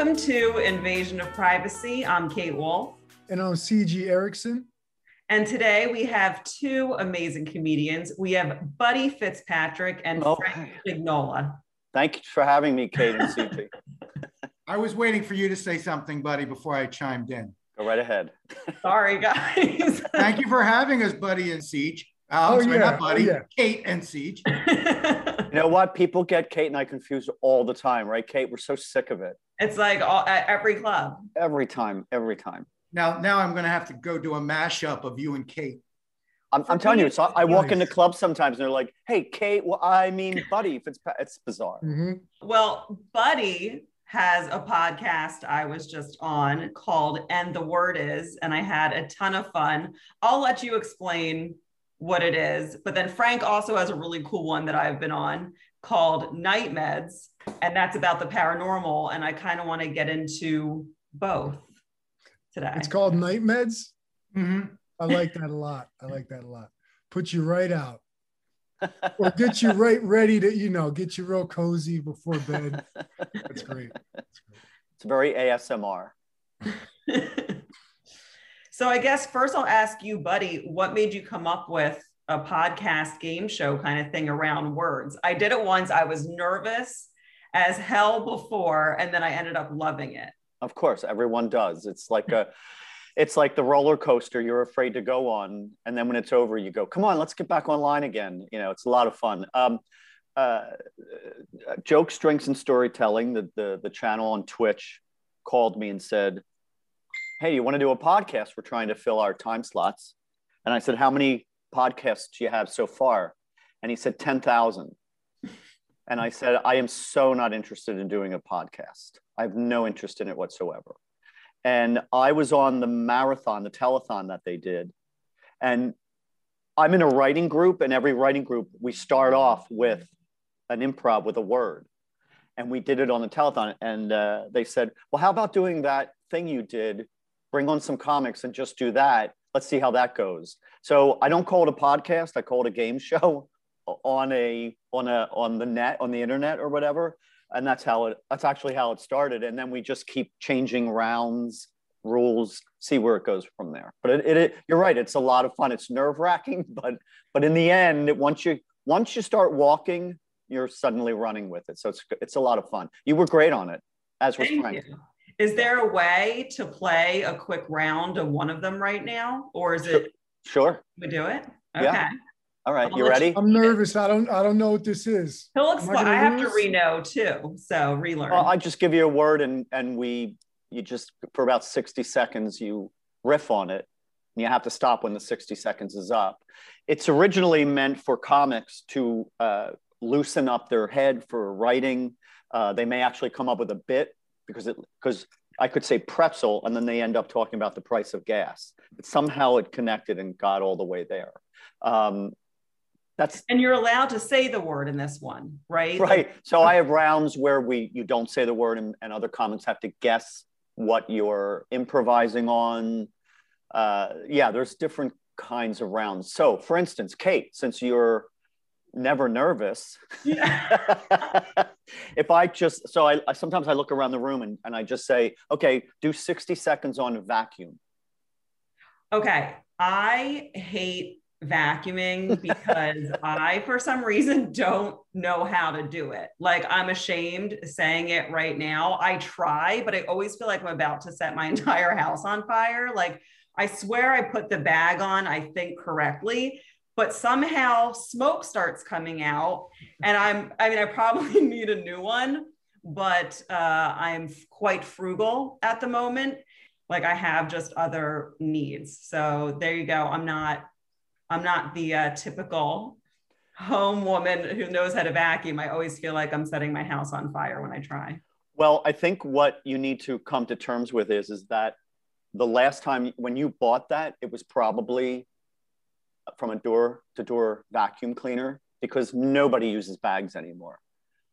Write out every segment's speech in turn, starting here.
Welcome to Invasion of Privacy. I'm Kate Wolf. And I'm CG Erickson. And today we have two amazing comedians. We have Buddy Fitzpatrick and oh, Frank Vignola. Thank you for having me, Kate and CG. I was waiting for you to say something, Buddy, before I chimed in. Go right ahead. Sorry, guys. Thank you for having us, Buddy and Siege. Um, oh, sorry, yeah. not Buddy, oh, yeah. Kate and Siege. you know what? People get Kate and I confused all the time, right? Kate, we're so sick of it. It's like all, at every club. Every time, every time. Now, now I'm going to have to go do a mashup of you and Kate. I'm, I'm telling you, so I walk into clubs sometimes and they're like, "Hey, Kate, well, I mean, Buddy." If it's it's bizarre. Mm-hmm. Well, Buddy has a podcast I was just on called "And the Word Is," and I had a ton of fun. I'll let you explain what it is. But then Frank also has a really cool one that I've been on called Night Meds, and that's about the paranormal. And I kind of want to get into both today. It's called Night Meds. Mm-hmm. I like that a lot. I like that a lot. Put you right out. or get you right ready to, you know, get you real cozy before bed. That's great. That's great. It's very ASMR. So I guess first I'll ask you, buddy, what made you come up with a podcast game show kind of thing around words? I did it once. I was nervous as hell before, and then I ended up loving it. Of course, everyone does. It's like a it's like the roller coaster you're afraid to go on and then when it's over you go come on let's get back online again you know it's a lot of fun um, uh, jokes drinks and storytelling the, the the channel on twitch called me and said hey, you want to do a podcast? We're trying to fill our time slots. And I said, how many podcasts do you have so far? And he said, 10,000. And I said, I am so not interested in doing a podcast. I have no interest in it whatsoever. And I was on the marathon, the telethon that they did. And I'm in a writing group, and every writing group, we start off with an improv with a word. And we did it on the telethon. And uh, they said, Well, how about doing that thing you did bring on some comics and just do that. Let's see how that goes. So I don't call it a podcast. I call it a game show on a on a on the net on the internet or whatever. And that's how it that's actually how it started. And then we just keep changing rounds, rules, see where it goes from there. But it, it, it you're right. It's a lot of fun. It's nerve wracking, but but in the end, once you once you start walking, you're suddenly running with it. So it's it's a lot of fun. You were great on it, as was Thank Frank. You. Is there a way to play a quick round of one of them right now, or is it? Sure. We do it. Okay. Yeah. All right, you ready? I'm nervous. I don't. I don't know what this is. He'll explain. I, I have to re-know too, so relearn. Well, I just give you a word, and and we you just for about sixty seconds you riff on it, and you have to stop when the sixty seconds is up. It's originally meant for comics to uh, loosen up their head for writing. Uh, they may actually come up with a bit because it because I could say pretzel and then they end up talking about the price of gas. But somehow it connected and got all the way there. Um, that's and you're allowed to say the word in this one, right? Right. So I have rounds where we you don't say the word and, and other comments have to guess what you're improvising on. Uh, yeah, there's different kinds of rounds. So for instance, Kate, since you're never nervous. Yeah. if I just, so I, I, sometimes I look around the room and, and I just say, okay, do 60 seconds on vacuum. Okay. I hate vacuuming because I, for some reason, don't know how to do it. Like I'm ashamed saying it right now. I try, but I always feel like I'm about to set my entire house on fire. Like I swear I put the bag on, I think correctly, but somehow smoke starts coming out. And i'm i mean i probably need a new one but uh, i'm quite frugal at the moment. Like i have just other needs. So there you go. I'm not i'm not the uh, typical home woman who knows how to vacuum. I always feel like i'm setting my house on fire when i try. Well i think what you need to come to terms with is is that the last time when you bought that it was probably from a door to door vacuum cleaner because nobody uses bags anymore.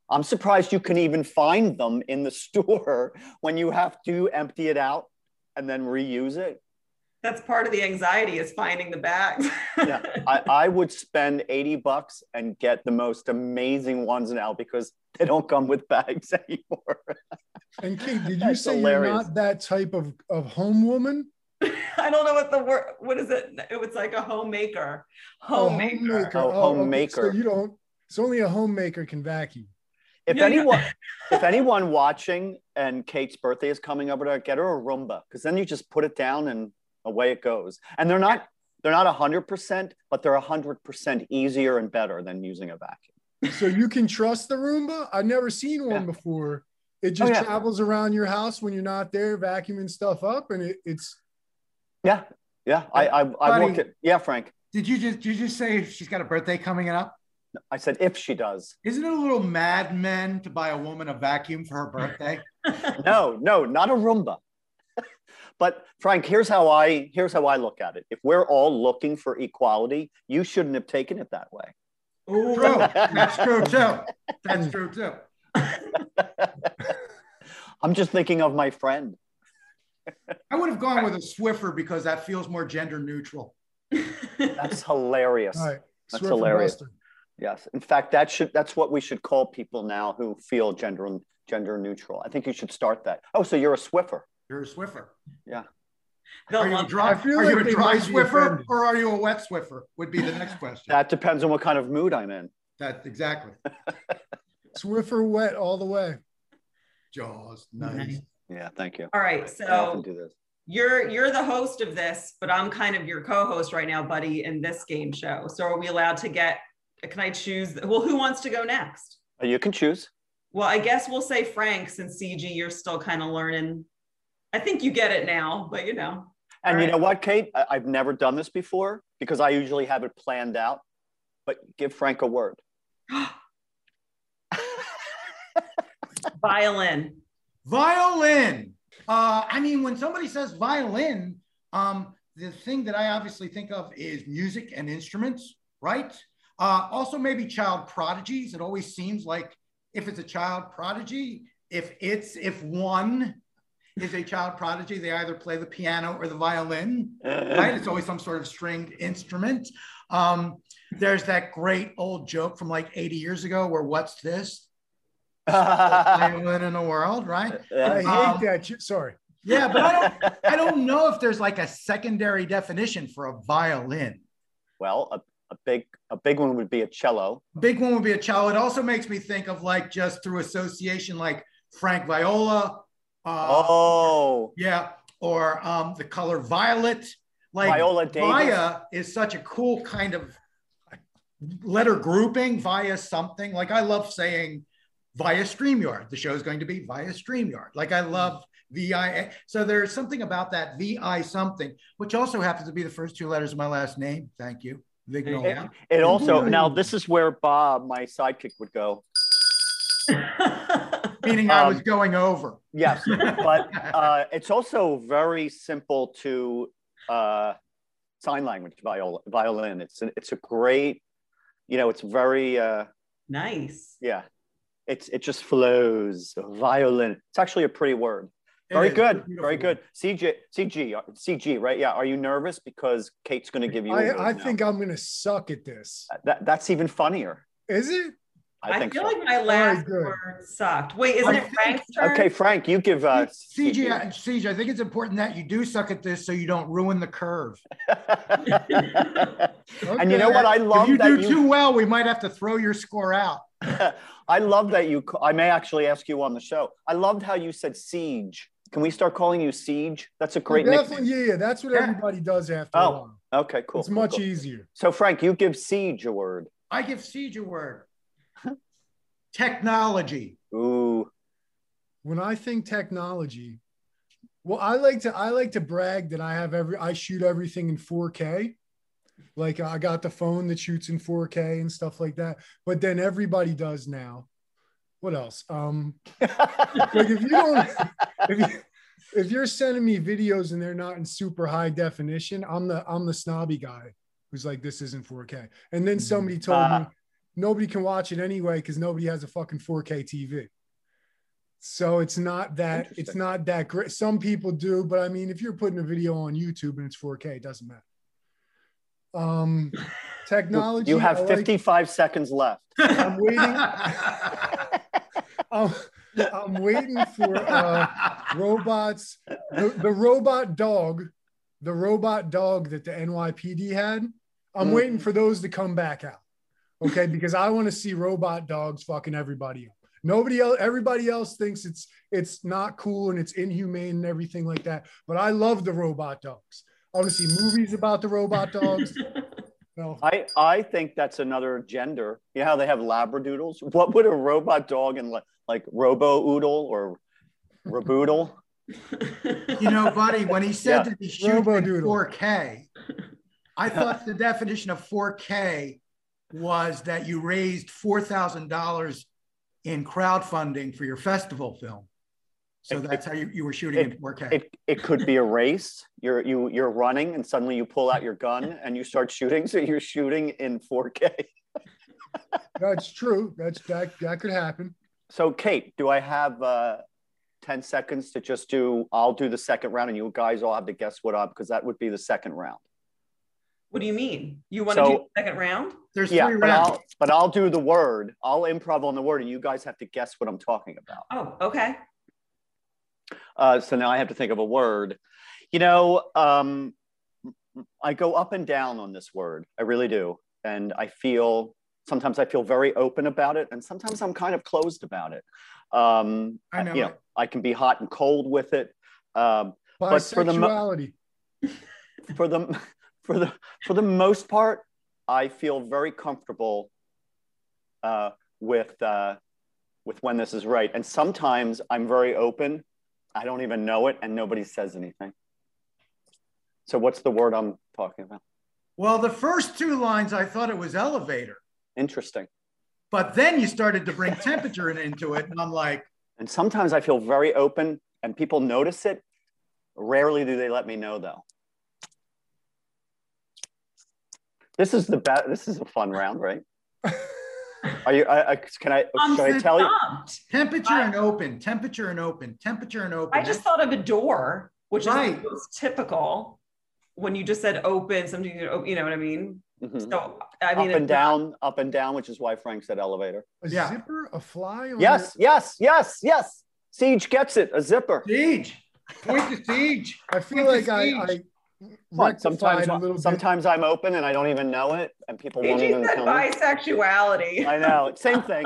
I'm surprised you can even find them in the store when you have to empty it out and then reuse it. That's part of the anxiety is finding the bags. yeah, I, I, would spend 80 bucks and get the most amazing ones now because they don't come with bags anymore. and Kate, did you say hilarious. you're not that type of, of home woman? I don't know what the word. What is it? It was like a homemaker. Homemaker. Oh, homemaker. Oh, oh homemaker. Okay. So you don't. It's only a homemaker can vacuum. If yeah, anyone, if anyone watching and Kate's birthday is coming up, get her a Roomba because then you just put it down and away it goes. And they're not they're not hundred percent, but they're hundred percent easier and better than using a vacuum. So you can trust the Roomba. I've never seen one yeah. before. It oh, just oh, yeah. travels around your house when you're not there, vacuuming stuff up, and it, it's yeah, yeah. I I, I looked at yeah, Frank. Did you just did you just say she's got a birthday coming up? I said if she does. Isn't it a little Mad Men to buy a woman a vacuum for her birthday? no, no, not a Roomba. but Frank, here's how I here's how I look at it. If we're all looking for equality, you shouldn't have taken it that way. Ooh, true. That's true too. That's true too. I'm just thinking of my friend. I would have gone with a Swiffer because that feels more gender neutral. That's hilarious. That's Swiffer hilarious. Buster. Yes. In fact, that should that's what we should call people now who feel gender gender neutral. I think you should start that. Oh, so you're a Swiffer. You're a Swiffer. Yeah. are you a dry, are like you a dry Swiffer or are you a wet Swiffer? Would be the next question. That depends on what kind of mood I'm in. That exactly. Swiffer wet all the way. Jaws, nice. Yeah, thank you. All right, so you're you're the host of this, but I'm kind of your co-host right now, buddy, in this game show. So are we allowed to get? Can I choose? Well, who wants to go next? Uh, you can choose. Well, I guess we'll say Frank, since CG, you're still kind of learning. I think you get it now, but you know. And you know what, Kate? I- I've never done this before because I usually have it planned out. But give Frank a word. Violin. Violin. Uh, I mean, when somebody says violin, um, the thing that I obviously think of is music and instruments, right? Uh, also, maybe child prodigies. It always seems like if it's a child prodigy, if it's if one is a child prodigy, they either play the piano or the violin, right? It's always some sort of stringed instrument. Um, there's that great old joke from like 80 years ago where what's this? violin in the world, right? I hate um, that. Sorry. Yeah, but I don't, I don't know if there's like a secondary definition for a violin. Well, a, a big a big one would be a cello. Big one would be a cello. It also makes me think of like just through association, like Frank Viola. Uh, oh, yeah, or um, the color violet. Like Viola Davis. Via is such a cool kind of letter grouping via something. Like I love saying via StreamYard. The show is going to be via StreamYard. Like I love VI. So there's something about that VI something, which also happens to be the first two letters of my last name. Thank you. Vignola. It, it also, now this is where Bob, my sidekick, would go. Meaning I was um, going over. Yes, but uh, it's also very simple to uh, sign language viola, violin. It's a, it's a great, you know, it's very uh, nice. Yeah, it's it just flows. Violin. It's actually a pretty word. Very good. Very good. CJ, CG, CG, right? Yeah. Are you nervous because Kate's going to give you? I, I think I'm going to suck at this. That, that's even funnier. Is it? I, I feel so. like my last word sucked. Wait, isn't I it Frank's turn? Okay, Frank, you give uh, CG, CG. CG, I think it's important that you do suck at this so you don't ruin the curve. okay. And you know what? I love that. if you do you... too well, we might have to throw your score out. I love that you. I may actually ask you on the show. I loved how you said siege. Can we start calling you Siege? That's a great definitely, Yeah, yeah, that's what yeah. everybody does after. Oh, Okay, cool. it's cool, much cool. easier. So Frank, you give siege a word. I give siege a word. Technology. Ooh. When I think technology, well, I like to I like to brag that I have every I shoot everything in 4K. Like I got the phone that shoots in 4K and stuff like that. But then everybody does now. What else? Um, like if you don't if, you, if you're sending me videos and they're not in super high definition, I'm the I'm the snobby guy who's like, this isn't 4K. And then somebody told me Ah. nobody can watch it anyway because nobody has a fucking 4K TV. So it's not that it's not that great. Some people do, but I mean, if you're putting a video on YouTube and it's 4K, it doesn't matter. Um, technology. You have I like- 55 seconds left. I'm waiting. I'm, I'm waiting for uh, robots. The, the robot dog, the robot dog that the NYPD had. I'm Mm. waiting for those to come back out. Okay, because I want to see robot dogs fucking everybody up. Nobody else, everybody else thinks it's it's not cool and it's inhumane and everything like that. But I love the robot dogs. I want to see movies about the robot dogs. No, I, I think that's another gender. You know how they have labradoodles? What would a robot dog and like, like robo oodle or raboodle? You know, buddy, when he said Yeah. that he shoots in Robo-doodle. 4K, I thought the definition of 4K was that you raised $4,000 in crowdfunding for your festival film. So It- that's how you, you were shooting in 4K. It, it could be a race. You're you you're running and suddenly you pull out your gun and you start shooting. So you're shooting in 4K. that's true. That's that that could happen. So Kate, do I have uh, 10 seconds to just do? I'll do the second round, and you guys all have to guess what up because that would be the second round. what do you mean? You want to do the second round? There's Yeah, three but rounds. I'll but I'll do the word. I'll improv on the word, and you guys have to guess what I'm talking about. Oh, okay. Uh, so now I have to think of a word. You know, um, I go up and down on this word. I really do, and I feel sometimes I feel very open about it, and sometimes I'm kind of closed about it. Um, I know You know. I can be hot and cold with it. Um, But for the for the for the for the most part, I feel very comfortable uh, with uh, with when this is right. And sometimes I'm very open. I don't even know it, and nobody says anything. So what's the word I'm talking about? Well, the first two lines, I thought it was elevator, Interesting. but then you started to bring temperature into it. And I'm like, And sometimes I feel very open, and people notice it. Rarely do they let me know, though. This is the best. This is a fun round, right? Are you? I, I, can I? I'm should I tell you? temperature I- and open, temperature and open, temperature and open. I just thought of a door, which Right. is most typical. When you just said open, something you know, you know what I mean. Mhm. So I mean, up and it's not- down, up and down, which is why Frank said elevator. A Yeah. zipper, a fly. on Yes, yes, yes, yes. Siege gets it. A zipper. siege. Point to siege. I feel Point like to I. I Fun. rectified Sometimes, a little bit. sometimes I'm open and I don't even know it, and people won't AJ even said tell me. bisexuality. I know. Same thing.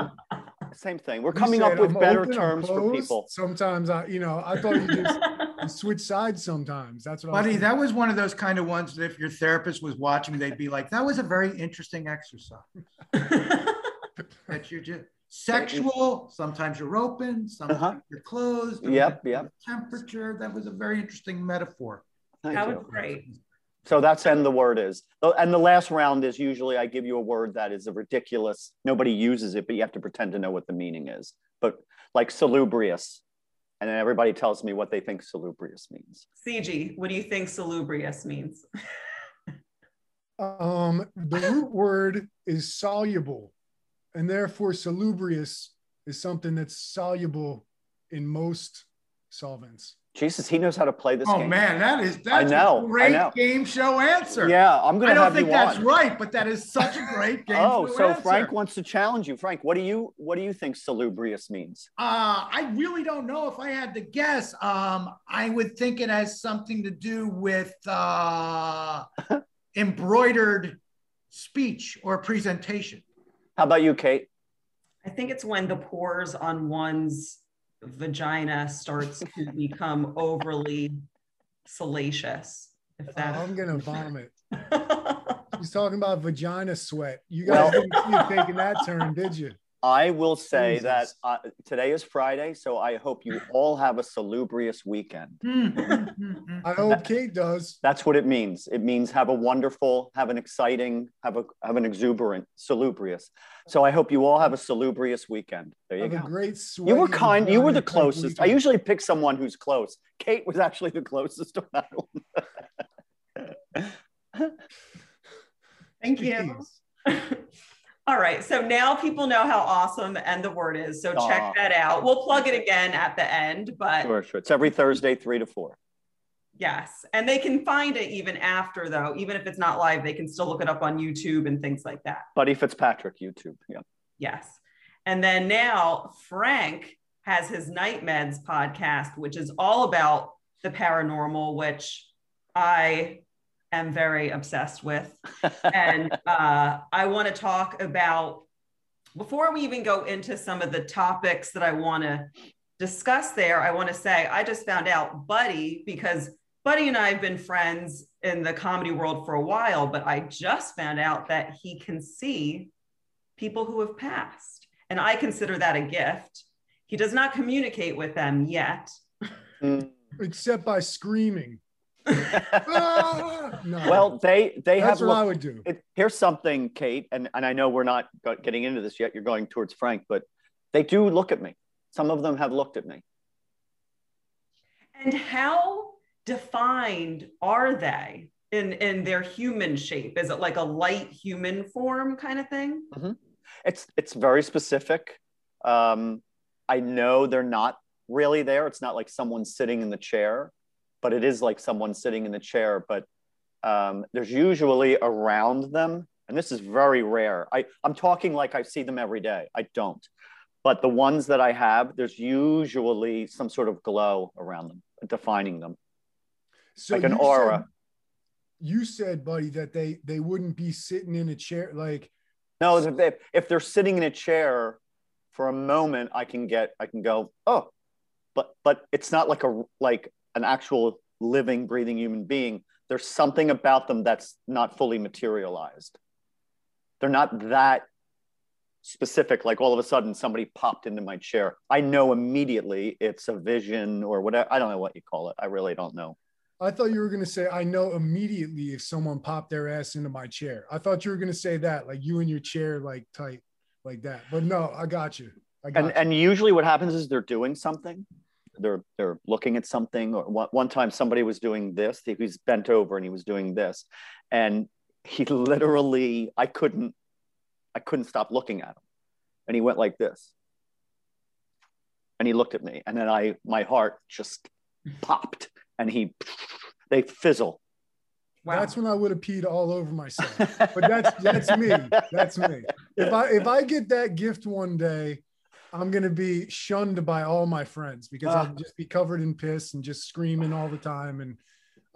Same thing. We're coming said up with I'm better open, terms for people. Sometimes I, you know, I thought you just you switch sides sometimes. That's what I Buddy, thinking. that was one of those kind of ones that if your therapist was watching, they'd be like, that was a very interesting exercise. That you're just sexual, sometimes you're open, sometimes Uh-huh. you're closed. Yep, yep. Temperature, that was a very interesting metaphor. Thank that you. was great. So that's and the word is. And the last round is usually I give you a word that is a ridiculous. Nobody uses it, but you have to pretend to know what the meaning is. But like salubrious, and then everybody tells me what they think salubrious means. CG, what do you think salubrious means? Um, the root word is soluble, and therefore salubrious is something that's soluble in most solvents. Jesus, he knows how to play this Oh game. man, that is that's know, I a great know. game show answer. Yeah, I'm gonna I don't have think you that's on. right, but that is such a great game Oh, show so answer. Frank wants to challenge you. Frank, what do you what do you think salubrious means? Uh, I really don't know if I had to guess. Um, I would think it has something to do with uh, embroidered speech or presentation. How about you, Kate? I think it's when the pores on one's vagina starts to become overly salacious. If Oh, that. I'm gonna vomit. He's talking about vagina sweat. You guys Well- didn't see it taking that turn, did you? I will say that uh, today is Friday, so I hope you all have a salubrious weekend. Mm, mm, mm, mm. I hope Kate does. That's what it means. It means have a wonderful, have an exciting, have a have an exuberant, salubrious. So I hope you all have a salubrious weekend. There you Have a great sweat. You were kind. You were the closest. I usually pick someone who's close. Kate was actually the closest on that one. Thank you. All right. So now people know how awesome and the word is. So Aw. check that out. We'll plug it again at the end, but Sure, sure. It's every Thursday, three to four. yes. And they can find it even after, though. Even if it's not live, they can still look it up on YouTube and things like that. Buddy Fitzpatrick, YouTube. Yeah. Yes. And then now Frank has his Night Meds podcast, which is all about the paranormal, which I am very obsessed with. and uh, I want to talk about, before we even go into some of the topics that I want to discuss there, I want to say I just found out Buddy, because Buddy and I have been friends in the comedy world for a while, but I just found out that he can see people who have passed. And I consider that a gift. He does not communicate with them yet. Except by screaming. Ah! No. well, they they that's have what I would do. it, here's something, Kate, and, and I know we're not getting into this yet. You're going towards Frank, but they do look at me. Some of them have looked at me. And how defined are they in, in their human shape? Is it like a light human form kind of thing? It's it's very specific. Um, I know they're not really there. It's not like someone sitting in the chair, but it is like someone sitting in the chair. But um, there's usually around them, and this is very rare. I I'm talking like I see them every day. I don't, but the ones that I have, there's usually some sort of glow around them, defining them. So like an you aura. Said, you said, buddy, that they they wouldn't be sitting in a chair like No, if, they, if they're sitting in a chair for a moment, I can get, I can go, oh, but but it's not like a like an actual living, breathing human being. There's something about them that's not fully materialized. They're not that specific. Like all of a sudden, somebody popped into my chair. I know immediately it's a vision or whatever. I don't know what you call it. I really don't know. I thought you were gonna say I know immediately if someone popped their ass into my chair. I thought you were gonna say that, like you and your chair like tight like that. But no, I got you. I got and you. and usually what happens is they're doing something they're they're looking at something or one, one time somebody was doing this he was bent over and he was doing this and he literally i couldn't i couldn't stop looking at him and he went like this and he looked at me and then i my heart just popped and he they fizzle Wow. That's when I would have peed all over myself. But that's that's me. That's me. If I if I get that gift one day, I'm gonna be shunned by all my friends because I'll Ah. just be covered in piss and just screaming all the time. And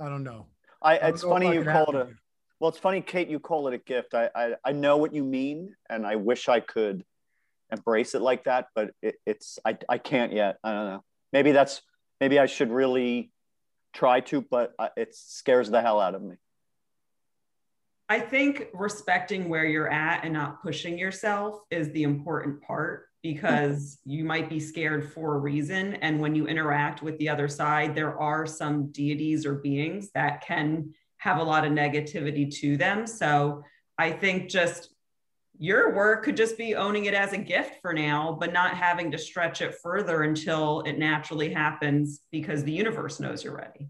I don't know. I, it's know funny you could call it a well it's funny kate you call it a gift I, I i know what you mean and i wish i could embrace it like that but it, it's I, I can't yet i don't know maybe that's maybe i should really try to but it scares the hell out of me I think respecting where you're at and not pushing yourself is the important part because you might be scared for a reason. And when you interact with the other side, there are some deities or beings that can have a lot of negativity to them. So I think just your work could just be owning it as a gift for now, but not having to stretch it further until it naturally happens because the universe knows you're ready.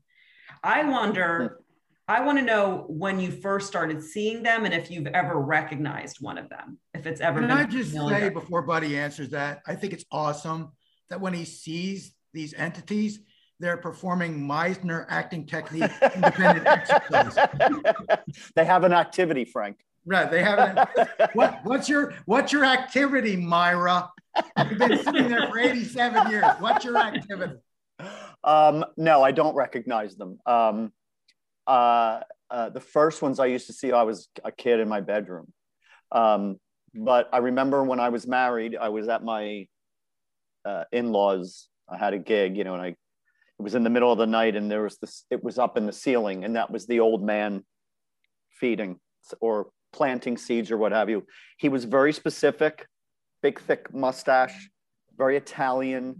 I wonder. I want to know when you first started seeing them and if you've ever recognized one of them, if it's ever Can been I just familiar. say before Buddy answers that, I think it's awesome that when he sees these entities, they're performing Meisner acting technique independent exercise. they have an activity frank Right. They haven't. What, what's your what's your activity, Myra? You've been sitting there for 87 years. What's your activity? um, no, I don't recognize them. Um, uh, uh, the first ones I used to see, I was a kid in my bedroom. Um, but I remember when I was married, I was at my uh, in-laws. I had a gig, you know, and I it was in the middle of the night and there was this it was up in the ceiling and that was the old man feeding or planting seeds or what have you he was very specific big thick mustache very italian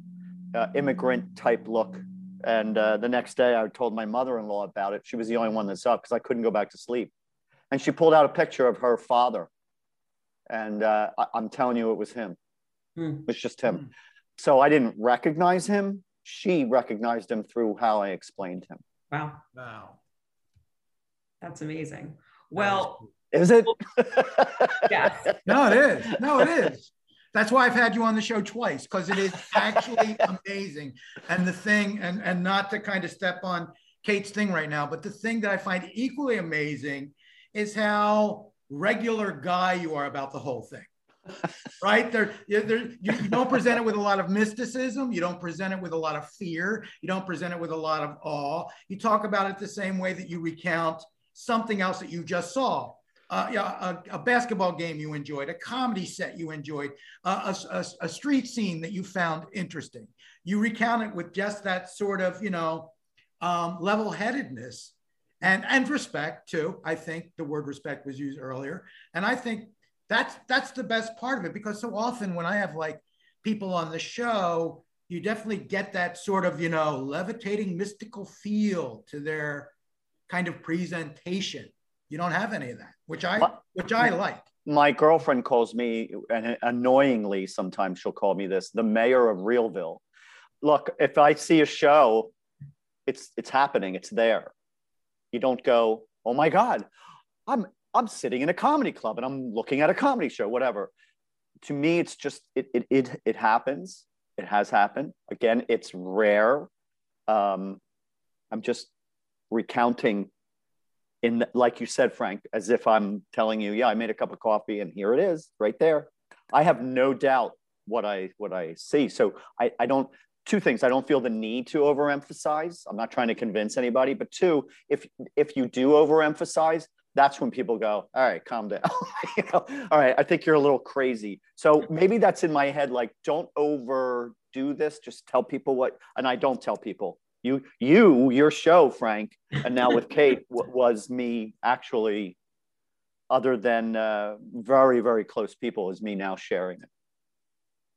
uh, immigrant type look and uh, the next day i told my mother-in-law about it she was the only one that's up because i couldn't go back to sleep and she pulled out a picture of her father and uh, I- am telling you it was him Hmm. it's just him so i didn't recognize him she recognized him through how I explained him. Wow. Wow. That's amazing. Well, is it? yes. No, it is. No, it is. That's why I've had you on the show twice because it is actually amazing. And the thing, and and not to kind of step on Kate's thing right now, but the thing that I find equally amazing is how regular guy you are about the whole thing right? There, there, you, you don't present it with a lot of mysticism. You don't present it with a lot of fear. You don't present it with a lot of awe. You talk about it the same way that you recount something else that you just saw. Uh, a, a, basketball game you enjoyed, a comedy set you enjoyed, uh, a, a, a, street scene that you found interesting. You recount it with just that sort of, you know, um, level headedness and, and respect too. I think the word respect was used earlier. And I think that's that's the best part of it because so often when I have like people on the show, you definitely get that sort of you know levitating mystical feel to their kind of presentation. You don't have any of that, which I which I like. My girlfriend calls me, and annoyingly sometimes she'll call me this, the mayor of Realville. Look, if I see a show, it's it's happening, it's there. You don't go, oh my God, I'm I'm sitting in a comedy club and I'm looking at a comedy show, whatever. To me, it's just it it it, it happens. It has happened. Again, it's rare. Um, I'm just recounting in the, like you said, Frank, as if I'm telling you, yeah, I made a cup of coffee and here it is, right there. I have no doubt what I what I see. So I, I don't two things i don't feel the need to overemphasize i'm not trying to convince anybody but two if if you do overemphasize that's when people go, all right, calm down. you know, all right, I think you're a little crazy. So maybe that's in my head, like, don't overdo this. Just tell people what, and I don't tell people. You, you, your show, Frank, and now with Kate w- was me actually, other than uh, very, very close people, is me now sharing it.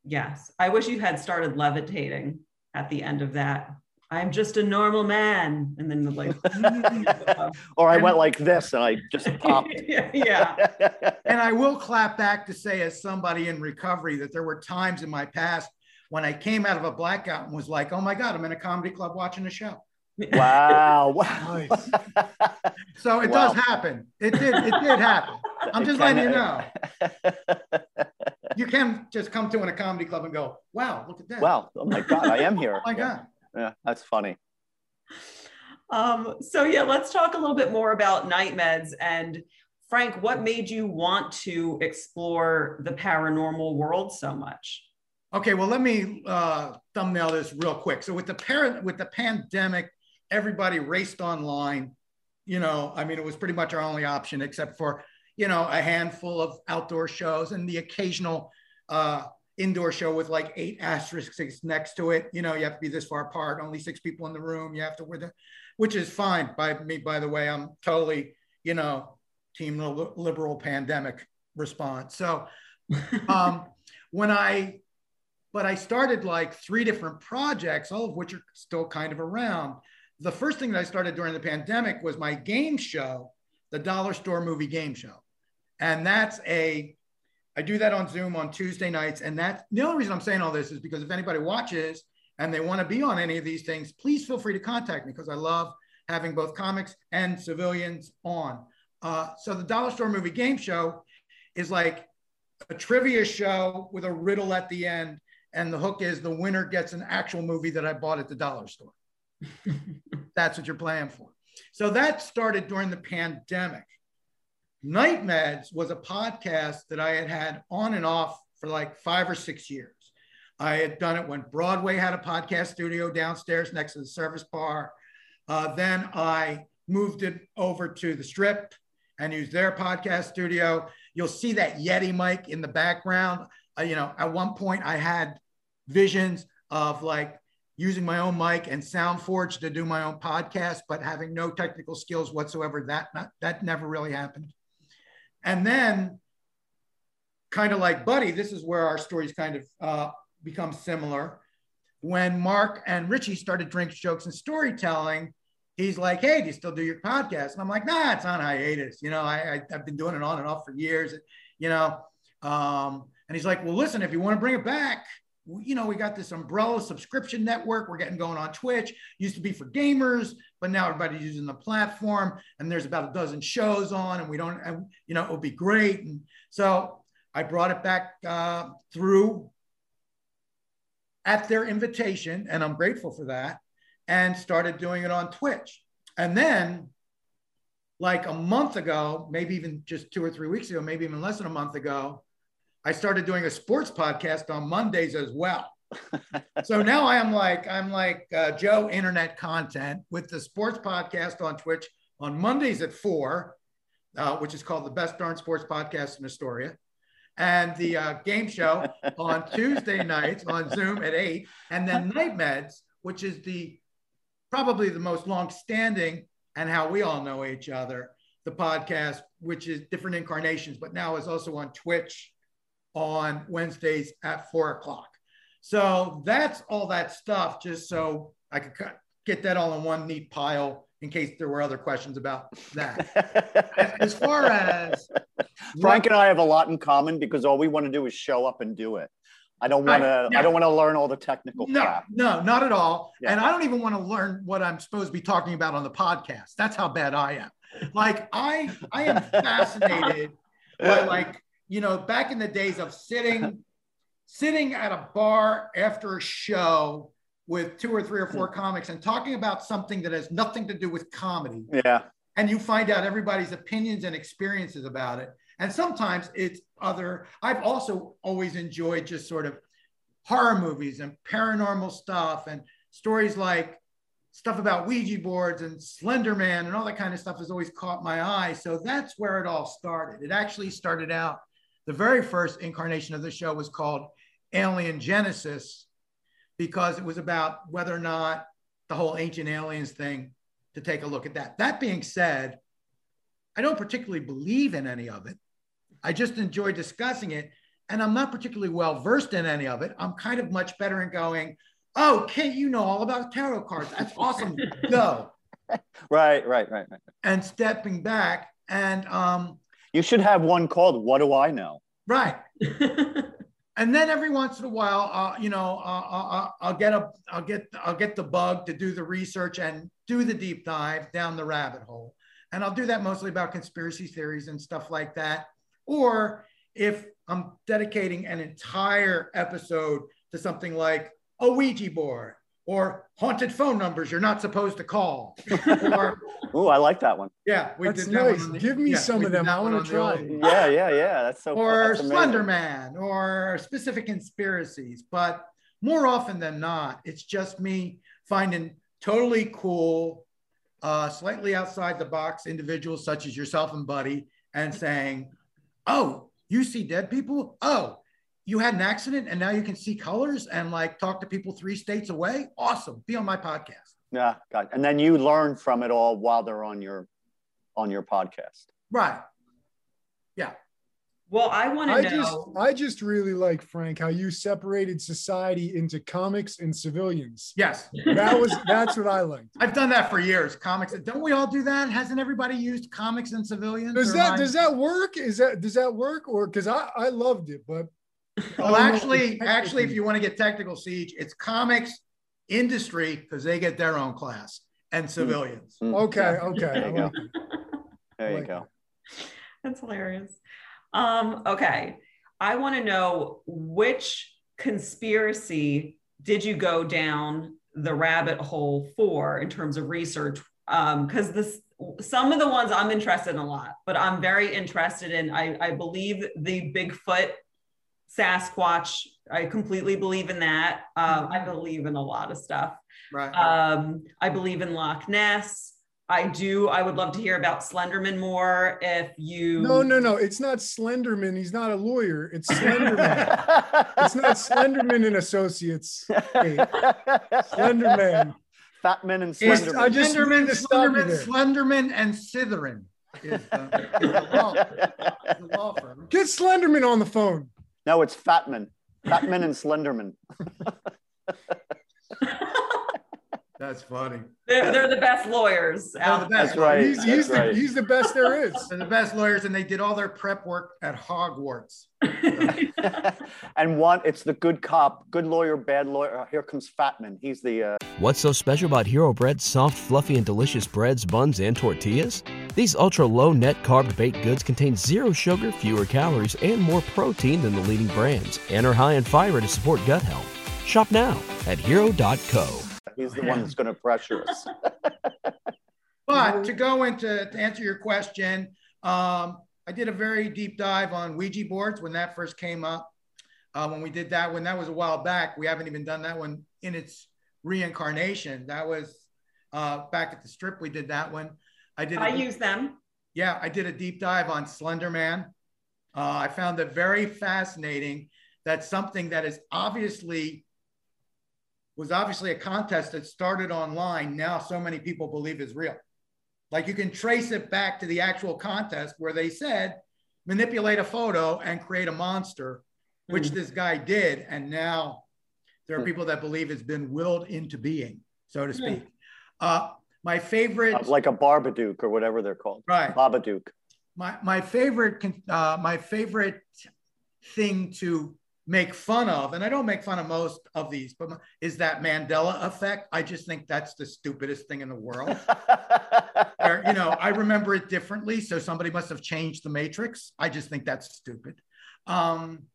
Yes, I wish you had started levitating at the end of that. I'm just a normal man. And then the like, or I went like this and I just popped. yeah, yeah. and I will clap back to say, as somebody in recovery, that there were times in my past when I came out of a blackout and was like, oh my God, I'm in a comedy club watching a show. Wow. Wow. so it wow. does happen. It did, it did happen. I'm just letting you know. you can just come to in a comedy club and go, wow, look at that. Wow. Oh my God, I am here. oh my yeah. God yeah, that's funny. Um, so yeah, let's talk a little bit more about night meds and Frank, what made you want to explore the paranormal world so much? Okay, well, let me uh, thumbnail this real quick. So with the par- with the pandemic, everybody raced online. You know, I mean, it was pretty much our only option, except for you know a handful of outdoor shows and the occasional uh, indoor show with like eight asterisks next to it. You know, you have to be this far apart, only six people in the room. You have to wear the, which is fine by me, by the way. I'm totally, you know, team liberal pandemic response. So um, when I, but I started like three different projects, all of which are still kind of around. The first thing that I started during the pandemic was my game show, the Dollar Store Movie Game Show. And that's a I do that on Zoom on Tuesday nights. And that the only reason I'm saying all this is because if anybody watches and they want to be on any of these things, please feel free to contact me because I love having both comics and civilians on. Uh, so the Dollar Store Movie Game Show is like a trivia show with a riddle at the end. And the hook is the winner gets an actual movie that I bought at the dollar store. That's what you're playing for. So that started during the pandemic. Night Meds was a podcast that I had had on and off for like five or six years. I had done it when Broadway had a podcast studio downstairs next to the service bar. Uh, then I moved it over to the strip and used their podcast studio. You'll see that Yeti mic in the background. You know, at one point I had visions of like using my own mic and SoundForge to do my own podcast, but having no technical skills whatsoever. That not, that never really happened. And then, kind of like Buddy, this is where our stories kind of uh, become similar. When Mark and Richie started drinks, jokes, and storytelling, he's like, "Hey, do you still do your podcast?" And I'm like, "Nah, it's on hiatus. You know, I, I have been doing it on and off for years. You know." Um, and he's like, "Well, listen, if you want to bring it back." you know, we got this umbrella subscription network. We're getting going on Twitch. Used to be for gamers, but now everybody's using the platform. And there's about a dozen shows on, and we don't, and, you know, it would be great. And so I brought it back uh, through at their invitation, and I'm grateful for that. And started doing it on Twitch. And then, like a month ago, maybe even just two or three weeks ago, maybe even less than a month ago, I started doing a sports podcast on Mondays as well. so now I am like I'm like uh, Joe Internet content with the sports podcast on Twitch on Mondays at four, uh, which is called the Best Darn Sports Podcast in Astoria, and the uh, game show on Tuesday nights on Zoom at eight, and then Night Meds, which is the probably the most long-standing and how we all know each other, the podcast, which is different incarnations, but now is also on Twitch on Wednesdays at four o'clock. So that's all that stuff, just so I could get that all in one neat pile in case there were other questions about that. as far as Frank and I have a lot in common because all we want to do is show up and do it. I don't want to. Yeah. I don't want to learn all the technical no, crap. No, not at all. Yeah. And I don't even want to learn what I'm supposed to be talking about on the podcast. That's how bad I am. Like I, I am fascinated by like you know, back in the days of sitting, sitting at a bar after a show with two or three or four comics and talking about something that has nothing to do with comedy. Yeah. And you find out everybody's opinions and experiences about it. And sometimes it's other, I've also always enjoyed just sort of horror movies and paranormal stuff and stories like stuff about Ouija boards and Slender Man and all that kind of stuff has always caught my eye. So that's where it all started. It actually started out the very first incarnation of the show was called Alien Genesis because it was about whether or not the whole ancient aliens thing to take a look at that. That being said, I don't particularly believe in any of it. I just enjoy discussing it. And I'm not particularly well versed in any of it. I'm kind of much better in going, oh, Kate, you know all about tarot cards. That's awesome. Go. Right, right, right, right. And stepping back. And um, you should have one called What Do I Know? Right. and then every once in a while, uh, you know, uh, I'll, I'll get a, I'll get, I'll get the bug to do the research and do the deep dive down the rabbit hole. And I'll do that mostly about conspiracy theories and stuff like that. Or if I'm dedicating an entire episode to something like a Ouija board or haunted phone numbers you're not supposed to call. or, oh, I like that one. Yeah, we that's did nice. That the, Give me yeah, some of them. I want to try. yeah, yeah, yeah. That's so. Or that's Slender Man, or specific conspiracies. But more often than not, it's just me finding totally cool, uh, slightly outside the box individuals such as yourself and Buddy, and saying, "Oh, you see dead people? Oh, you had an accident and now you can see colors and like talk to people three states away. Awesome. Be on my podcast. Yeah. God. And then you learn from it all while they're on your on your podcast. Right. Yeah. Well, I want to know. Just, I just really like Frank how you separated society into comics and civilians. Yes, that was that's what I liked. I've done that for years. Comics, don't we all do that? Hasn't everybody used comics and civilians? Does that does that work? Is that does that work? Or because I I loved it, but well, actually, actually, if you want to get technical, siege, it's comics industry because they get their own class and mm. civilians. Mm-hmm. Okay, okay. There you go. There you go. That's hilarious. Um, okay, I want to know which conspiracy did you go down the rabbit hole for in terms of research? Um, because um, this some of the ones I'm interested in a lot, but I'm very interested in. I, I believe the Bigfoot Sasquatch. I completely believe in that. Um, I believe in a lot of stuff. Right. Um, I believe in Loch Ness. I do. I would love to hear about Slenderman more. If you No, no, no. It's not Slenderman. He's not a lawyer. It's Slenderman. it's not Slenderman and Associates. Hey, Slenderman. Fat men and It's- Slenderman. I just Slenderman, wanted to stop you Slenderman. Slenderman, and Sitherin is the, is the law, is the law firm. Get Slenderman on the phone. No, it's Fat men. Fat men and Slenderman. That's funny. they're, they're the best lawyers They're out the best. That's right. He's, he's, That's the, right. he's the best there is. They're the best lawyers, and they did all their prep work at Hogwarts. and one, it's the good cop, good lawyer, bad lawyer. Uh, Here comes Fatman. He's the uh, What's so special about Hero Bread's soft, fluffy, and delicious breads, buns, and tortillas? These ultra low net carb baked goods contain zero sugar, fewer calories, and more protein than the leading brands, and are high in fiber to support gut health. Shop now at hero.co. he's the one that's going to pressure us. But to go into to answer your question, um, I did a very deep dive on Ouija boards when that first came up. Uh, when we did that, when that was a while back, we haven't even done that one in its reincarnation. That was uh, back at the strip. We did that one. I did. a I deep- use them. yeah, I did a deep dive on Slender Man. Uh, I found it very fascinating that something that is obviously was obviously a contest that started online. Now, so many people believe is real. Like you can trace it back to the actual contest where they said manipulate a photo and create a monster, which Mm. this guy did. And now there are Hmm. people that believe it's been willed into being, so to speak. Uh, my favorite, Uh, like a Barbaduke or whatever they're called. right? Babadook. my my favorite uh, my favorite thing to make fun of, and I don't make fun of most of these, but is that Mandela effect. I just think that's the stupidest thing in the world. You know, I remember it differently, so somebody must have changed the matrix. I just think that's stupid. Um,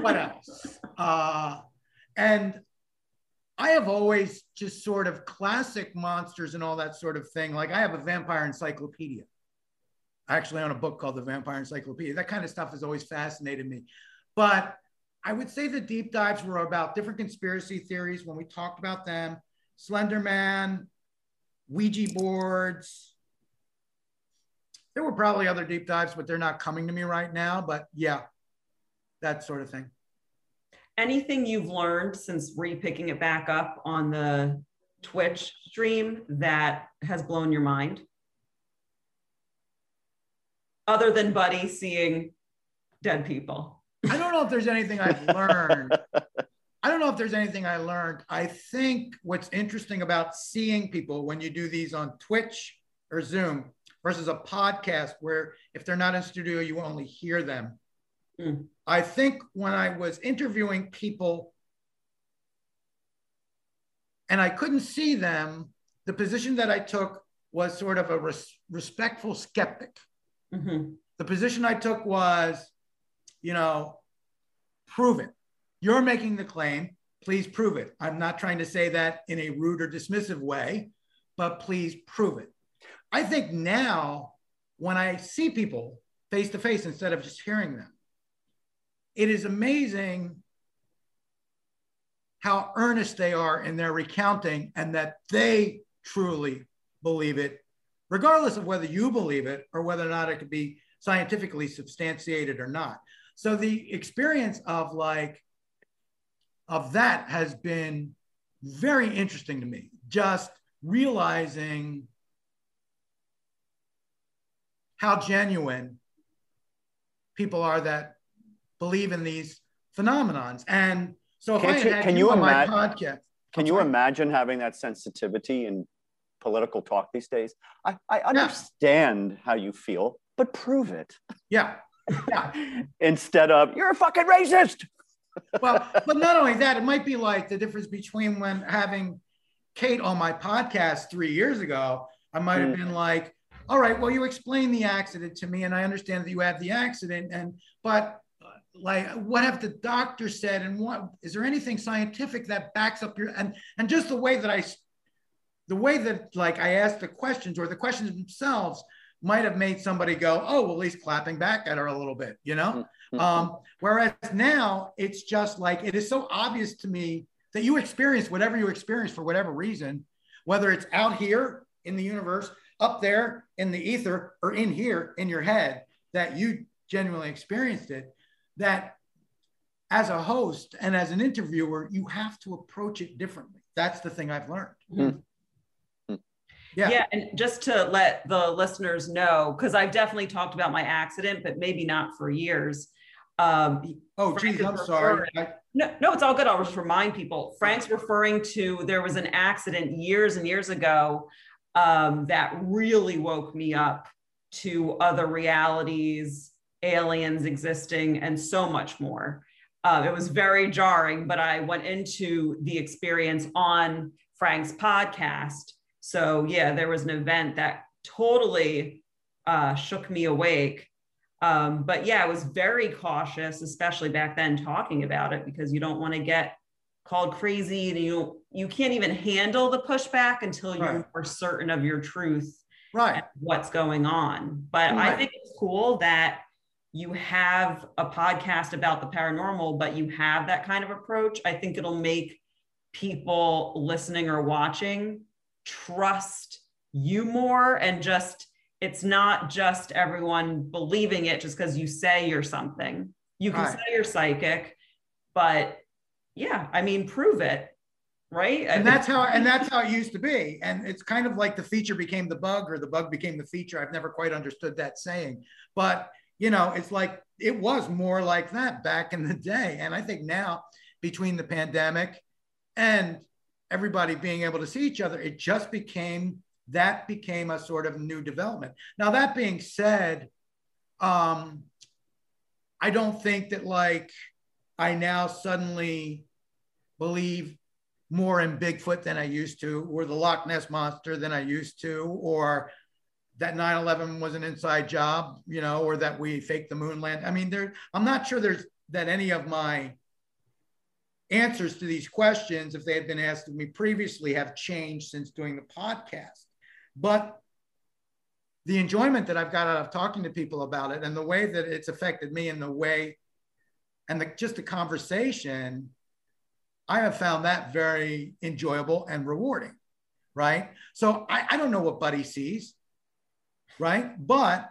what else? Uh, and I have always just sort of classic monsters and all that sort of thing. Like I have a vampire encyclopedia. I actually own a book called The Vampire Encyclopedia. That kind of stuff has always fascinated me. But I would say the deep dives were about different conspiracy theories when we talked about them Slender Man, Ouija boards. There were probably other deep dives, but they're not coming to me right now. But yeah, that sort of thing. Anything you've learned since re-picking it back up on the Twitch stream that has blown your mind? Other than Buddy seeing dead people. I don't know if there's anything I've learned. I don't know if there's anything I learned. I think what's interesting about seeing people when you do these on Twitch or Zoom versus a podcast where if they're not in studio, you only hear them. Mm. I think when I was interviewing people and I couldn't see them, the position that I took was sort of a res- respectful skeptic Mhm. the position I took was, you know, prove it. You're making the claim. Please prove it. I'm not trying to say that in a rude or dismissive way, but please prove it. I think now, when I see people face to face instead of just hearing them, it is amazing how earnest they are in their recounting and that they truly believe it regardless of whether you believe it or whether or not it could be scientifically substantiated or not. So the experience of like of that has been very interesting to me. Just realizing how genuine people are that believe in these phenomenons. And so if Can't I had you- can you you on my imagine- podcast, Can you imagine having that sensitivity in political talk these days? I, I understand how you feel, but prove it yeah, yeah. instead of you're a fucking racist. well, but not only that, it might be like the difference between when having Kate on my podcast three years ago, I might have Mm. been like, all right, well, you explained the accident to me, and I understand that you had the accident, and but like, what have the doctor said, and what is there anything scientific that backs up your and and just the way that i the way that like I asked the questions or the questions themselves might have made somebody go, oh, well, he's clapping back at her a little bit, you know. Um, whereas now it's just like it is so obvious to me that you experience whatever you experience for whatever reason, whether it's out here in the universe, up there in the ether or in here in your head that you genuinely experienced it, that as a host and as an interviewer, you have to approach it differently. That's the thing I've learned. Mm-hmm. Yeah. yeah. And just to let the listeners know, because I've definitely talked about my accident, but maybe not for years. Um, oh, geez, I'm sorry. I... No, no, it's all good. I'll just remind people. Frank's referring to there was an accident years and years ago um, that really woke me up to other realities, aliens existing, and so much more. Uh, it was very jarring, but I went into the experience on Frank's podcast so yeah, there was an event that totally uh, shook me awake. Um, but yeah, I was very cautious, especially back then talking about it because you don't want to get called crazy and you you can't even handle the pushback until you're more certain of your truth right what's going on but right. i think it's cool that you have a podcast about the paranormal but you have that kind of approach i think it'll make people listening or watching trust you more and just it's not just everyone believing it just because you say you're something. You can right. say you're psychic, but yeah, I mean, prove it, right? And that's how and that's how it used to be. And it's kind of like the feature became the bug or the bug became the feature. I've never quite understood that saying, but you know, it's like it was more like that back in the day. And I think now between the pandemic and everybody being able to see each other, it just became that became a sort of new development. Now, that being said, um, I don't think that like I now suddenly believe more in Bigfoot than I used to, or the Loch Ness monster than I used to, or that 9-11 was an inside job, you know, or that we faked the moon land. I mean, there I'm not sure there's that any of my answers to these questions, if they had been asked of me previously, have changed since doing the podcast. But the enjoyment that I've got out of talking to people about it and the way that it's affected me and the way and the, just the conversation, I have found that very enjoyable and rewarding. Right. So I, I don't know what Buddy sees. Right. But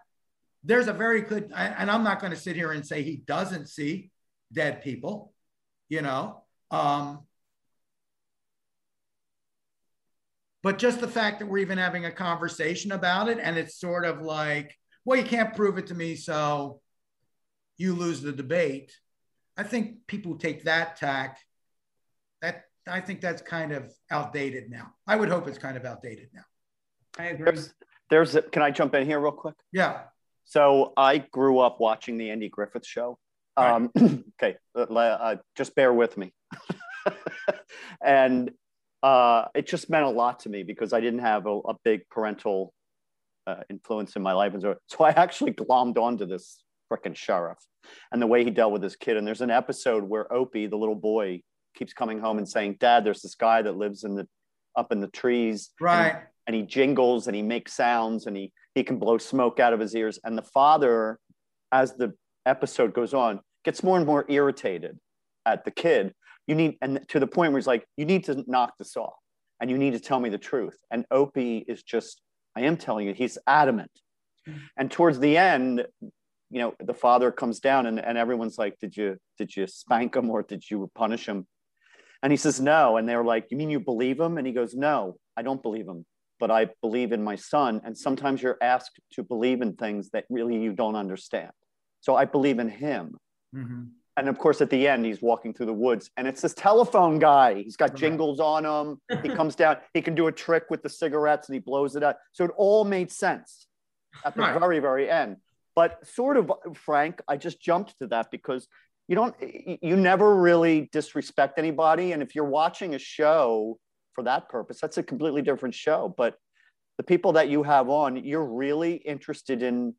there's a very good, and I'm not going to sit here and say he doesn't see dead people, you know, um, but just the fact that we're even having a conversation about it and it's sort of like, well, you can't prove it to me, so you lose the debate. I think people take that tack. That I think that's kind of outdated now. I would hope it's kind of outdated now. I agree. There's, there's a, can I jump in here real quick? Yeah. So I grew up watching the Andy Griffith Show. Um, okay, uh, uh, just bear with me. and uh, it just meant a lot to me because I didn't have a, a big parental uh, influence in my life. And so, so I actually glommed onto this freaking sheriff and the way he dealt with his kid. And there's an episode where Opie, the little boy, keeps coming home and saying, Dad, there's this guy that lives in the up in the trees. Right. And, and he jingles and he makes sounds and he he can blow smoke out of his ears. And the father, as the episode goes on, gets more and more irritated at the kid. You need, and to the point where he's like, you need to knock this off and you need to tell me the truth. And Opie is just, I am telling you, he's adamant. And towards the end, you know, the father comes down and, and everyone's like, did you, did you spank him or did you punish him? And he says, no. And they're like, you mean you believe him? And he goes, no, I don't believe him, but I believe in my son. And sometimes you're asked to believe in things that really you don't understand. So I believe in him. Mm-hmm. And of course, at the end, he's walking through the woods, and it's this telephone guy. He's got jingles on him. He comes down. He can do a trick with the cigarettes, and he blows it out. So it all made sense at the right. very, very end. But sort of, Frank, I just jumped to that because you don't, you never really disrespect anybody. And if you're watching a show for that purpose, that's a completely different show. But the people that you have on, you're really interested in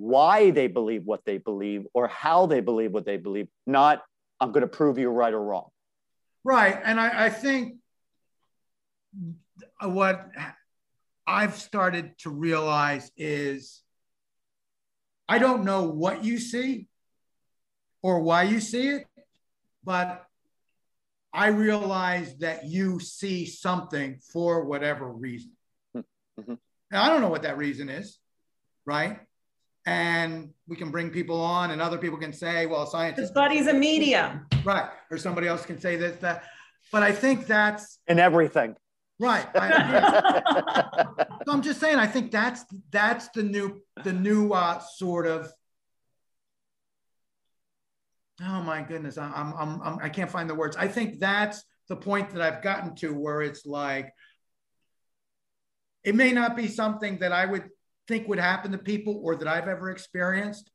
why they believe what they believe or how they believe what they believe, not I'm going to prove you right or wrong. Right. And I, I think what I've started to realize is I don't know what you see or why you see it, but I realize that you see something for whatever reason. Mm-hmm. And I don't know what that reason is, right? And we can bring people on, and other people can say, well, scientists. His buddy's a medium. Right. Or somebody else can say this, that. But I think that's in everything. right. I, so i'm just saying, I think that's that's the new the new uh, sort of. Oh my goodness, I- I'm, I'm I'm I can't find the words. I think that's the point that I've gotten to where it's like. It may not be something that I would think would happen to people or that I've ever experienced,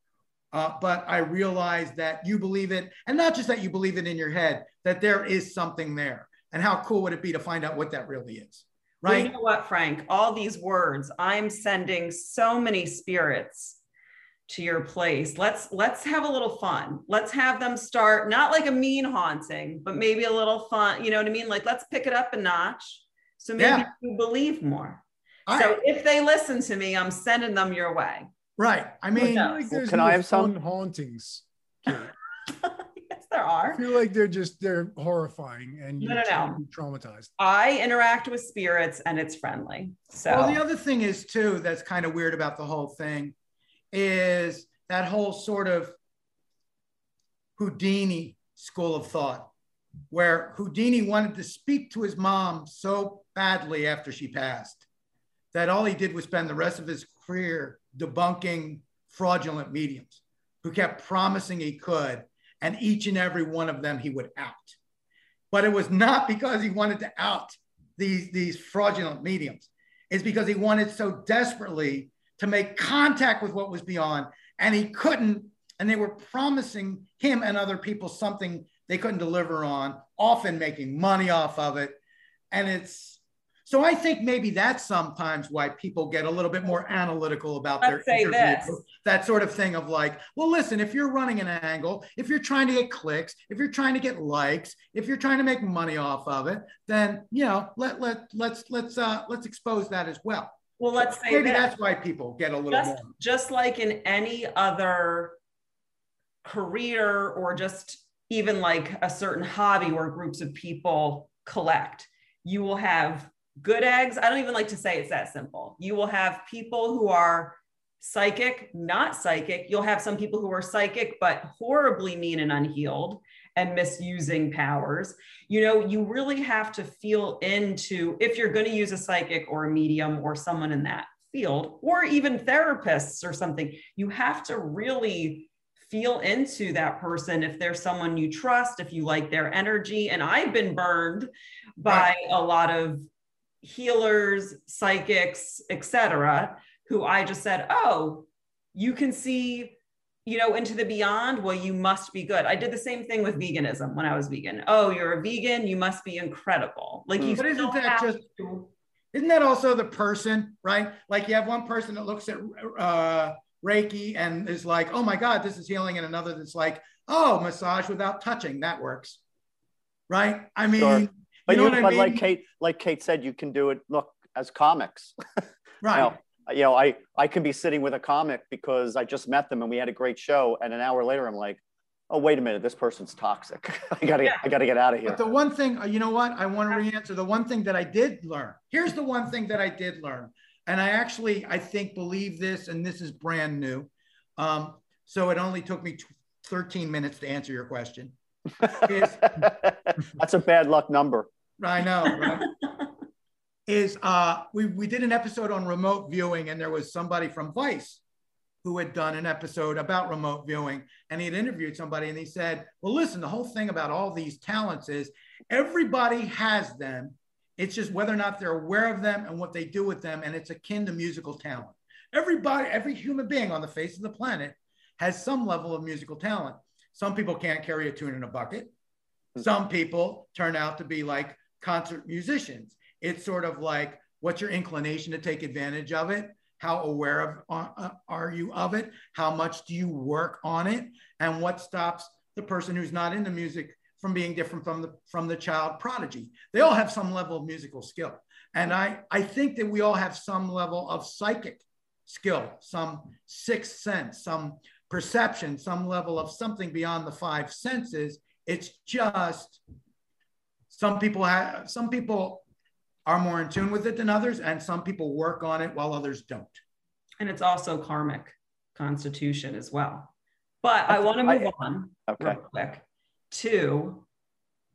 uh, but I realize that you believe it, and not just that you believe it in your head, that there is something there. And how cool would it be to find out what that really is? Well, Right. you know what, Frank? All these words, I'm sending so many spirits to your place. Let's let's have a little fun. Let's have them start not like a mean haunting, but maybe a little fun. You know what I mean? Like let's pick it up a notch. So maybe Yeah. you believe more. All so right. if they listen to me, I'm sending them your way. Right. I mean, Yeah. like there's can no I have some? hauntings. Yes, there are. I feel like they're just they're horrifying and No, you're no, no. traumatized. I interact with spirits and it's friendly. So well, the other thing is too that's kind of weird about the whole thing is that whole sort of Houdini school of thought, where Houdini wanted to speak to his mom so badly after she passed that all he did was spend the rest of his career debunking fraudulent mediums who kept promising he could, and each and every one of them he would out. But it was not because he wanted to out these, these fraudulent mediums. It's because he wanted so desperately to make contact with what was beyond, and he couldn't. And they were promising him and other people something they couldn't deliver on, often making money off of it. And it's so I think maybe that's sometimes why people get a little bit more analytical about Let's their interview. this. That sort of thing of like, well, listen, if you're running an angle, if you're trying to get clicks, if you're trying to get likes, if you're trying to make money off of it, then you know, let let let's let's uh let's expose that as well. well, let's say maybe that's why people get a little just more. just like in any other career or just even like a certain hobby where groups of people collect you will have good eggs i don't even like to say it's that simple. You will have people who are psychic not psychic. You'll have some people who are psychic but horribly mean and unhealed and misusing powers. You know you really have to feel into if you're going to use a psychic or a medium or someone in that field or even therapists or something you have to really feel into that person if there's someone you trust if you like their energy. And i've been burned by a lot of healers psychics etc who i just said oh you can see you know into the beyond well you must be good i did the same thing with veganism when i was vegan oh you're a vegan you must be incredible like you But isn't that have just- to- Isn't that also the person, right? Like you have one person that looks at uh, Reiki and is like, oh my God, this is healing, and another that's like, oh, massage without touching, that works. Right? I mean, Sure. But you you, know I but mean? like Kate, like Kate said, you can do it. Look, as comics, right. know, you know, I I can be sitting with a comic because I just met them and we had a great show, and an hour later, I'm like, oh wait a minute, this person's toxic. I gotta Yeah. I gotta get out of here. But the one thing, uh, you know what? I want to re-answer the one thing that I did learn. Here's the one thing that I did learn. And I actually, I think, believe this, and this is brand new. Um, so it only took me tw- 13 minutes to answer your question. is- That's a bad luck number. I know, right? is uh, we, we did an episode on remote viewing, and there was somebody from Vice who had done an episode about remote viewing, and he had interviewed somebody, and he said, "Well, listen, the whole thing about all these talents is everybody has them. It's just whether or not they're aware of them and what they do with them, and it's akin to musical talent. Everybody, every human being on the face of the planet has some level of musical talent. Some people can't carry a tune in a bucket. Some people turn out to be like concert musicians. It's sort of like what's your inclination to take advantage of it? How aware of uh, are you of it? How much do you work on it? And what stops the person who's not into music from being different from the from the child prodigy? They all have some level of musical skill, and I I think that we all have some level of psychic skill, some sixth sense, some perception, some level of something beyond the five senses. It's just some people have some people are more in tune with it than others, and some people work on it while others don't. And it's also karmic constitution as well. But I want to move I- on Okay. real quick to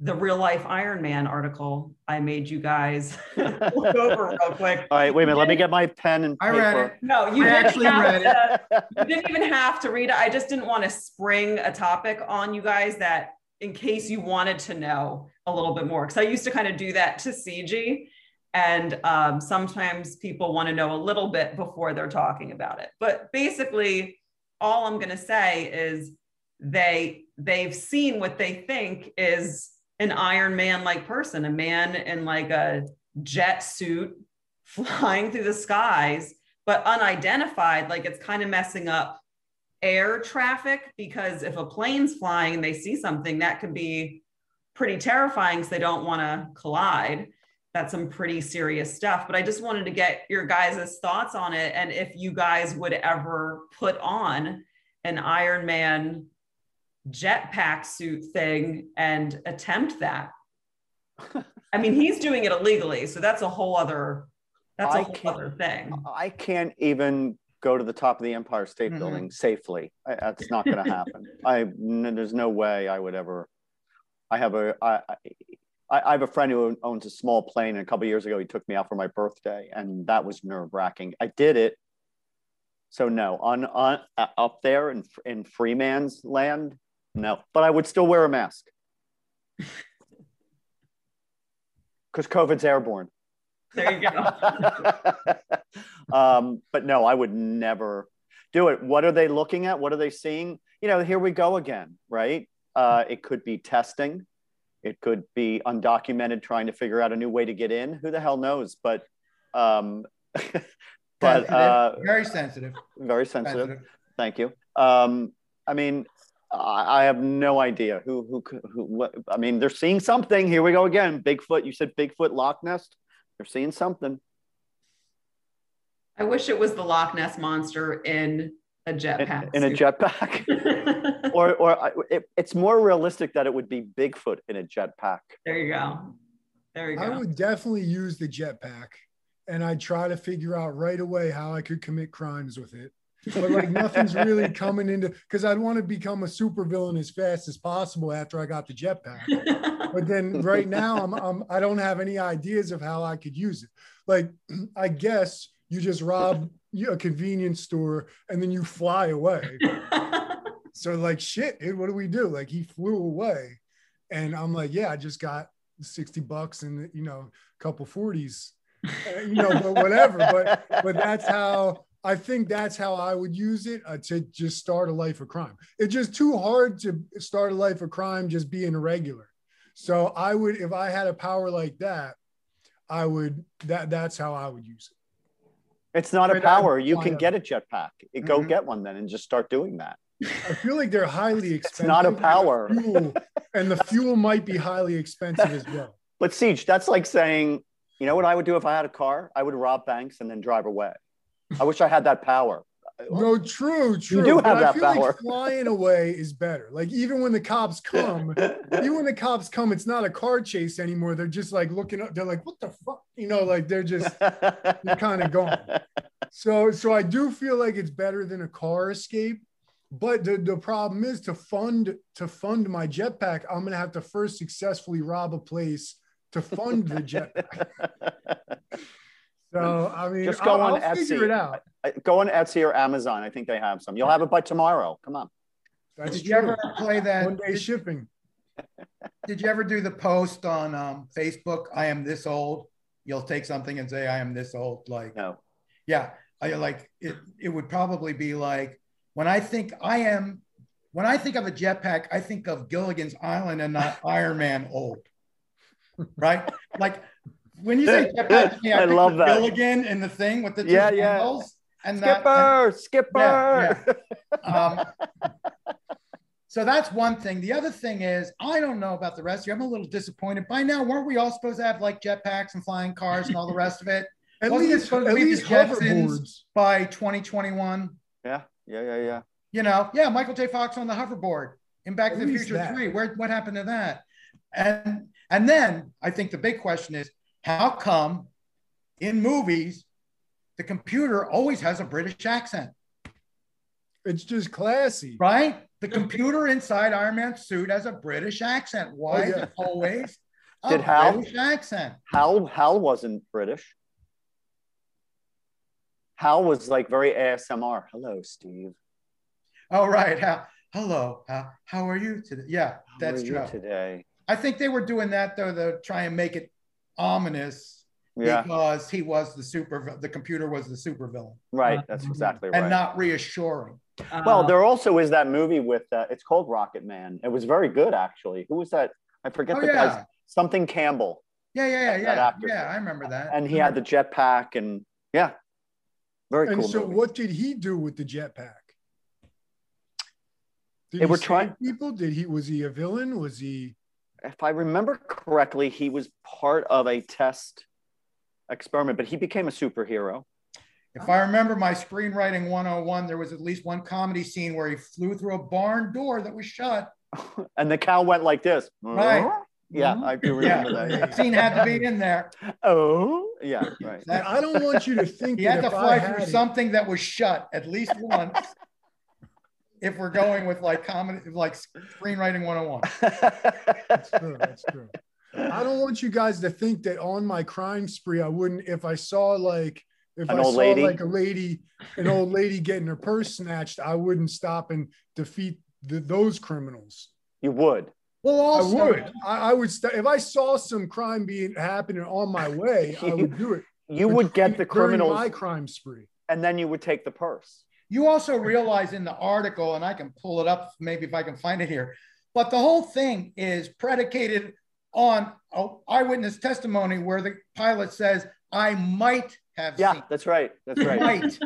the real life Iron Man article I made you guys look over real quick. All right, wait a minute. Let me get my pen and I read it. No, you I actually read to, you didn't even have to read it. I just didn't want to spring a topic on you guys that in case you wanted to know a little bit more. Because I used to kind of do that to CG. And um, sometimes people want to know a little bit before they're talking about it. But basically, all I'm going to say is they they've seen what they think is an Iron Man like person, a man in like a jet suit flying through the skies, but unidentified. Like it's kind of messing up air traffic because if a plane's flying and they see something, that could be pretty terrifying because they don't want to collide. That's some pretty serious stuff. But I just wanted to get your guys' thoughts on it and if you guys would ever put on an Iron Man jetpack suit thing and attempt that. I mean, he's doing it illegally, so that's a whole other that's a I whole other thing. I can't even go to the top of the Empire State Mhm. Building safely. I, that's not going to happen. I n- there's no way I would ever. I have a I, I I have a friend who owns a small plane, and a couple years ago he took me out for my birthday, and that was nerve wracking. I did it. So no, on on uh, up there in in Freeman's land, no. But I would still wear a mask because COVID's airborne. There you go. um, but no, I would never do it. What are they looking at? What are they seeing? You know, here we go again, right? Uh, it could be testing. It could be undocumented trying to figure out a new way to get in. Who the hell knows? But, um, but uh, very sensitive. very sensitive. sensitive. Thank you. Um, I mean, I, have no idea who, who, could- who, what, I mean, they're seeing something. Here we go again. Bigfoot. You said Bigfoot Loch Ness. They're seeing something. I wish it was the Loch Ness monster in a jetpack. in a jetpack. or or uh, it, it's more realistic that it would be Bigfoot in a jetpack. there you go. There you go. I would definitely use the jetpack and I'd try to figure out right away how I could commit crimes with it. But like nothing's really coming into because I'd want to become a supervillain as fast as possible after I got the jetpack. But then right now I'm, I'm I don't have any ideas of how I could use it. Like I guess you just rob a convenience store and then you fly away. So like shit, dude, what do we do? Like he flew away, and I'm like, yeah, I just got sixty bucks and you know a couple forties, uh, you know, but whatever. But but that's how I think that's how I would use it uh, to just start a life of crime. It's just too hard to start a life of crime just being a regular. So I would, if I had a power like that, I would that that's how I would use it. It's not a power. You can get a jetpack. You go mm-hmm. get one then and just start doing that. I feel like they're highly expensive. It's not a and the power. fuel- and the fuel might be highly expensive as well. But Siege, that's like saying, you know what I would do if I had a car? I would rob banks and then drive away. I wish I had that power. No, true, true. do but have I that feel like flying away is better. Like even when the cops come, even when the cops come, it's not a car chase anymore. They're just like looking up. They're like, "What the fuck?" You know, like they're just you're kind of gone. So, so I do feel like it's better than a car escape. But the, the problem is to fund to fund my jetpack, I'm gonna have to first successfully rob a place to fund the jetpack. So I mean, Just go I'll, on I'll figure Etsy. it out. go on Etsy or Amazon. I think they have some. You'll have it by tomorrow. Come on. That's Did you ever play that? One day shipping. Did you ever do the post on um, Facebook? I am this old. You'll take something and say, I am this old. Like, No. yeah, I like it. It would probably be like when I think I am, when I think of a jetpack, I think of Gilligan's Island and not Iron Man old. Right? Like when you say me, I think love that. Gilligan in the thing with the two Yeah, yeah. And that, Skipper, skipper. um, so that's one thing. The other thing is, I don't know about the rest of you. I'm a little disappointed. By now, weren't we all supposed to have like jetpacks and flying cars and all the rest of it At Wasn't least, supposed at least Jetsons? hoverboards. by 2021? yeah, yeah, yeah, yeah. You know, yeah, Michael J. Fox on the hoverboard in Back At to the Future that. 3. Where what happened to that? And and then I think the big question is, how come in movies the computer always has a British accent? It's just classy. Right? The computer inside Iron Man's suit has a British accent. Why Oh, is yeah. it always a Did Hal- British accent? Hal Hal wasn't British. Hal was like very ASMR. Hello, Steve. Oh, right. How, hello. How, how are you today? Yeah, How that's are you true. today. I think they were doing that though to try and make it ominous Yeah, because he was the super the computer was the supervillain right. That's exactly right. and not reassuring. well, Uh, there also is that movie with uh, it's called Rocket Man. It was very good actually. Who was that? I forget Oh the yeah. guy's something Campbell, Yeah, yeah, yeah, yeah. Yeah, I remember that. and he had the jetpack, and yeah, very And cool. so, movie. what did he do with the jetpack? Did They he were trying- people. Did he? Was he a villain? Was he? If I remember correctly, he was part of a test experiment, but he became a superhero. If I remember my screenwriting 101, there was at least one comedy scene where he flew through a barn door that was shut. and the cow went like this. Right. Yeah, I do remember Yeah, that. that scene had to be in there. Oh, yeah, right. That- I don't want you to think He that had to fly had through it- something that was shut at least once. If we're going with like comedy, like screenwriting 101. That's true. That's true. I don't want you guys to think that on my crime spree, I wouldn't if I saw like if An I old saw lady? like a lady, an old lady getting her purse snatched, I wouldn't stop and defeat the, those criminals. you would. Well, also, I would. I, I would. St- if I saw some crime being happening on my way, I would do it. You But would get the criminals, my crime spree. and then you would take the purse. You also realize in the article, and I can pull it up maybe if I can find it here, but the whole thing is predicated on a eyewitness testimony where the pilot says, I might have Yeah, seen. that's right. That's right. Might.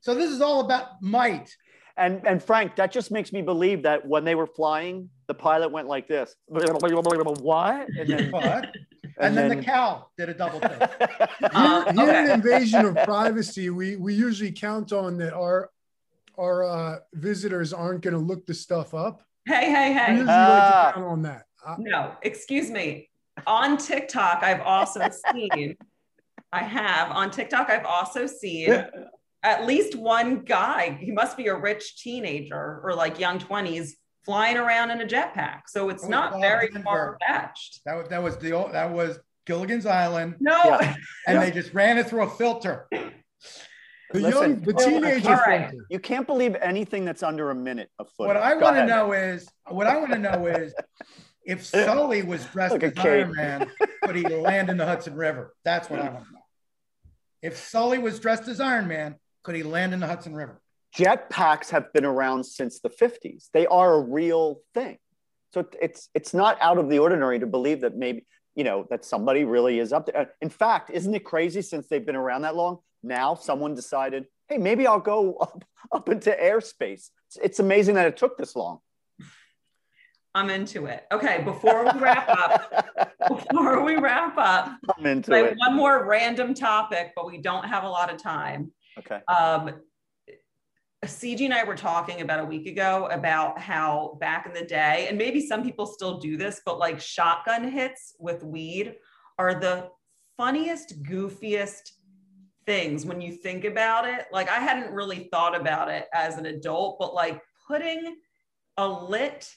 So this is all about might. And and Frank, that just makes me believe that when they were flying, the pilot went like this. What? And then, But and, then, the cow did a double take. Um, Here, here okay. in invasion of privacy, we we usually count on that our our uh, visitors aren't going to look the stuff up. Hey, hey, We hey. usually Ah. like to count on that. I- No, excuse me. On TikTok, I've also seen, I have on TikTok, I've also seen at least one guy. He must be a rich teenager or like young 20s flying around in a jetpack. So it's Oh, not very Denver. far fetched. That was that was the old, that was Gilligan's Island, No, Yeah. and they just ran it through a filter. The Listen, young, the oh, teenager. all right. filter. you can't believe anything that's under a minute of footage. What I want to know is what I want to know is if Sully was dressed Look as at Iron Man, could he land in the Hudson River? That's what I want to know. If Sully was dressed as Iron Man, could he land in the Hudson River? Jetpacks have been around since the 50s. They are a real thing. So it's it's not out of the ordinary to believe that maybe, you know, that somebody really is up there. In fact, isn't it crazy since they've been around that long? Now someone decided, hey, maybe I'll go up, up into airspace. It's, it's amazing that it took this long. I'm into it. Okay, before we wrap up, before we wrap up, I'm into it. one more random topic, but we don't have a lot of time. Okay. Um, CG and I were talking about a week ago about how back in the day, and maybe some people still do this, but like shotgun hits with weed are the funniest, goofiest things when you think about it. Like I hadn't really thought about it as an adult, but like putting a lit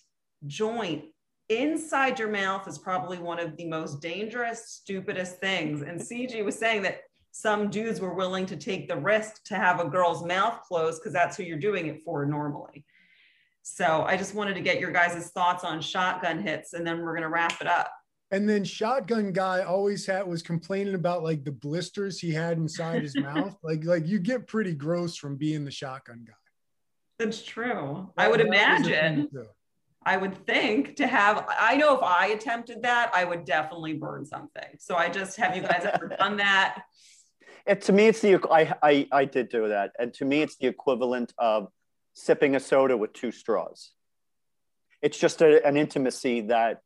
joint inside your mouth is probably one of the most dangerous, stupidest things. And CG was saying that some dudes were willing to take the risk to have a girl's mouth closed because that's who you're doing it for normally. So I just wanted to get your guys' thoughts on shotgun hits and then we're going to wrap it up. And then shotgun guy always had was complaining about like the blisters he had inside his mouth. Like like you get pretty gross from being the shotgun guy. That's true. I would That was a thing, imagine. I would think to have, I know if I attempted that, I would definitely burn something. So I just, have you guys ever done that? It, to me, it's the I, I I did do that, and to me, it's the equivalent of sipping a soda with two straws. It's just a, an intimacy that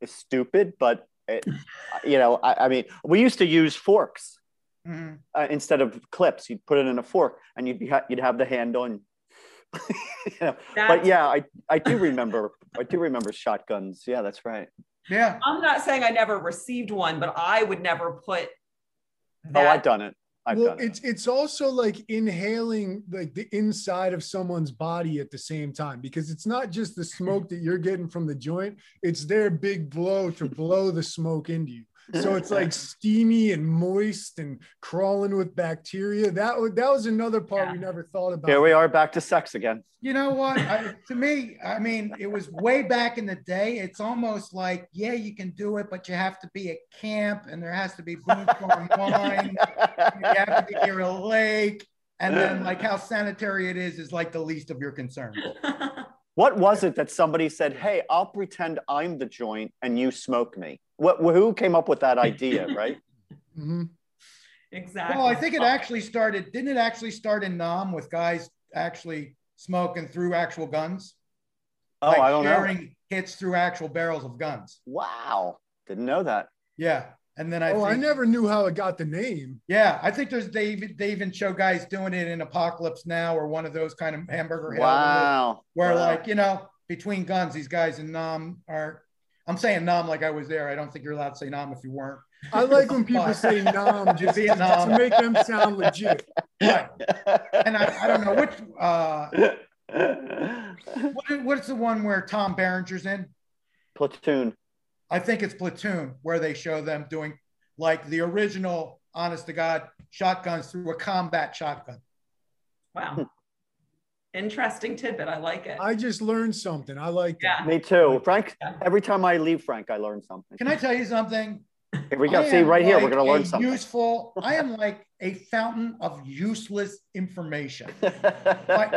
is stupid, but it, you know, I, I mean, we used to use forks Mhm. uh, instead of clips. You'd put it in a fork, and you'd be ha- you'd have the hand on. you know, but yeah, I I do remember I do remember shotguns. Yeah, that's right. Yeah. I'm not saying I never received one, but I would never put Oh. I've done it. I've well, done it. it's it's also like inhaling like the inside of someone's body at the same time because it's not just the smoke that you're getting from the joint; it's their big blow to blow the smoke into you. So it's like steamy and moist and crawling with bacteria. That was that was another part we never thought about. Here we are back to sex again. You know what? I, to me, I mean, it was way back in the day. It's almost like, yeah, you can do it, but you have to be at camp and there has to be booze on wine. You have to be near a lake. And then, like, how sanitary it is is like the least of your concerns. What was it that somebody said, "Hey, I'll pretend I'm the joint and you smoke me"? What? Who came up with that idea? Right? Mhm. exactly. Well, I think it actually started, didn't it actually start in Nam with guys actually smoking through actual guns? Oh, like I don't know. sharing hits through actual barrels of guns. Wow, didn't know that. Yeah. And then I oh, I never knew how it got the name. Yeah, I think there's they even they even show guys doing it in Apocalypse Now or one of those kind of hamburger Wow. where Wow. like you know between guns these guys in Nam are. I'm saying Nam like I was there. I don't think you're allowed to say Nam if you weren't. I like when people say "nom" just, Vietnam. to make them sound legit. Right. And I, I don't know which. Uh, what is, what's the one where Tom Berenger's in? Platoon. I think it's Platoon where they show them doing like the original, honest to God, shotguns through a combat shotgun. wow. Interesting tidbit. I like it. I just learned something. I like that. yeah. Me too. Frank. Yeah. Every time I leave, Frank, I learn something. Can I tell you something? Here we go. I See am right here, we're gonna learn something. Useful. I am like a fountain of useless information. like,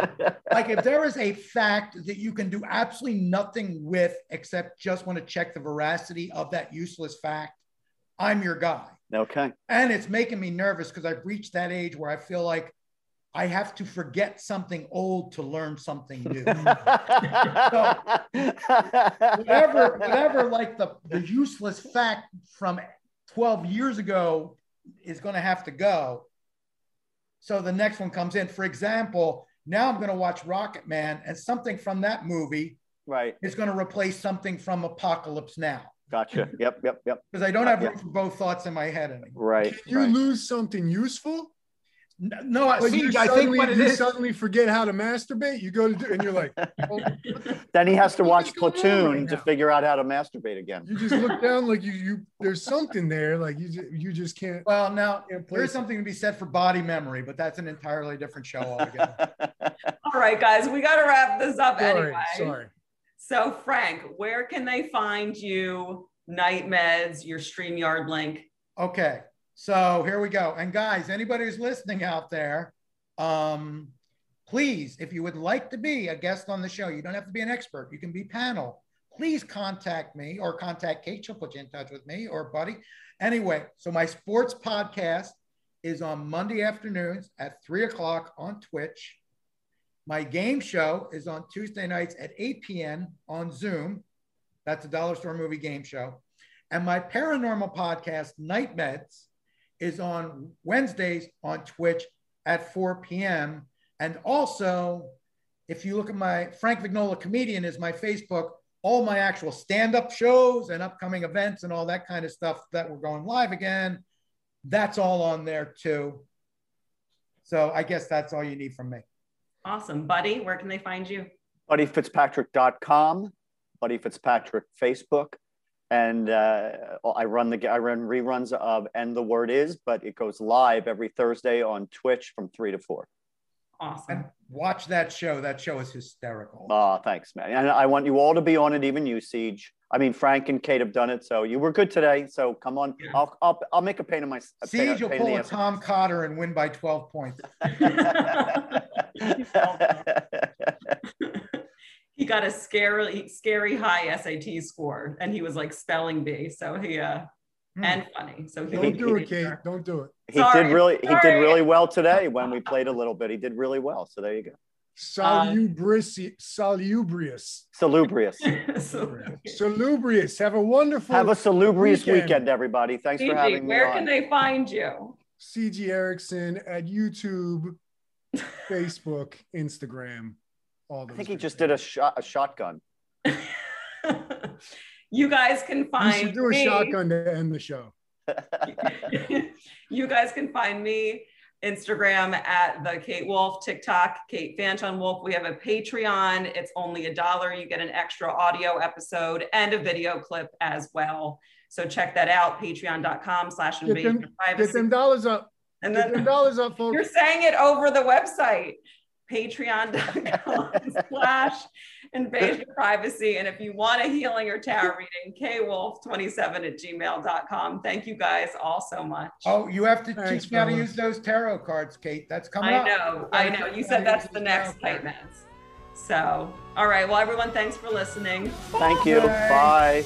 Like if there is a fact that you can do absolutely nothing with except just want to check the veracity of that useless fact, I'm your guy. okay. And it's making me nervous because I've reached that age where I feel like I have to forget something old to learn something new. whatever, whatever, like the, the useless fact from 12 years ago is going to have to go. So the next one comes in. For example, now I'm going to watch Rocket Man, and something from that movie Right. is going to replace something from Apocalypse Now Gotcha. Yep. Yep. Yep. because I don't have Yeah. room for both thoughts in my head anymore. Right. Can you right. lose something useful? N- No, I Like see. you I think suddenly, what it you is. suddenly forget how to masturbate. You go to do, and you're like, oh, Then he has to watch is going on Platoon right to figure out how to masturbate again. you just look down like you you. There's something there. Like you just, you just can't. Well, now can't there it. something to be said for body memory, but that's an entirely different show altogether. All right, guys, we got to wrap this up Sorry, anyway. sorry. So, Frank, where can they find you? Night Meds, your StreamYard link. Okay, so here we go. And guys, anybody who's listening out there, um, please, if you would like to be a guest on the show, you don't have to be an expert. You can be panel. Please contact me or contact Kate. She'll put you in touch with me or Buddy. Anyway, so my sports podcast is on Monday afternoons at three o'clock on Twitch. My game show is on Tuesday nights at 8 p.m. on Zoom. That's a dollar store movie game show. And my paranormal podcast, Night Meds, is on Wednesdays on Twitch at 4 p.m. And also, if you look at my Frank Vignola Comedian is my Facebook, all my actual stand-up shows and upcoming events and all that kind of stuff that we're going live again, that's all on there too. So I guess that's all you need from me. Awesome. Buddy, where can they find you? BuddyFitzpatrick.com, Buddy Fitzpatrick Facebook, and uh, I run the I run reruns of And the Word Is, but it goes live every Thursday on Twitch from three to four. Awesome. And watch that show. That show is hysterical. Oh, thanks, man. And I want you all to be on it, even you, Siege. I mean, Frank and Kate have done it, so you were good today. So come on, Yeah. I'll, I'll I'll make a pain in my a pain, Siege will pain pull the a Tom Cotter and win by 12 points. he got a scary, scary high SAT score, and he was like spelling bee. So he uh, Hmm. and funny. So he Don't do it, Kate. Don't do it. he Sorry, did really he did really well today when we played a little bit. He did really well. So there you go. Salubrious, salubrious, Salubrious. salubrious. Have a wonderful. Have a salubrious Weekend. weekend, everybody. Thanks for Gigi, having me where on. can they find you? CG Erickson at YouTube, Facebook, Instagram. All those. I think he just things. did a shot a shotgun. You guys can You find should do a me. shotgun to end the show. you guys can find me Instagram at the Kate Wolf, TikTok, Kate Fanchon Wolf. We have a Patreon. It's only a dollar. You get an extra audio episode and a video clip as well. So check that out, patreon.com slash Get invasion them, of get privacy. them dollars up. And Get them then dollars up, you're saying it over the website, patreon.com slash invasion privacy. And if you want a healing or tarot reading, kwolf27 at gmail.com. Thank you guys all so much. Oh, you have to Thanks, teach me how to use those tarot cards, Kate. That's coming I up. know, I know. You said that's the next Kite Mans. So, all right. Well, everyone, thanks for listening. Thank you. Bye.